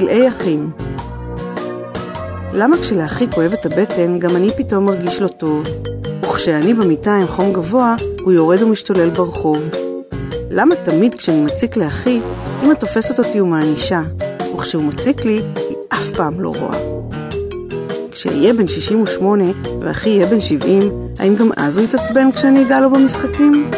לגבי אחים. למה כשלאחי כואבת הבטן, גם אני פתאום מרגיש לא טוב, וכשאני במיטה עם חום גבוה, הוא יורד ומשתולל ברחוב? למה תמיד כשאני מציק לאחי, אמא תופסת אותי ומענישה, וכשהוא מציק לי, היא אף פעם לא רואה? כשאהיה בן 68 ואחי יהיה בן 70, האם גם אז הוא יתעצבן כשאני אגע לו במשחקים?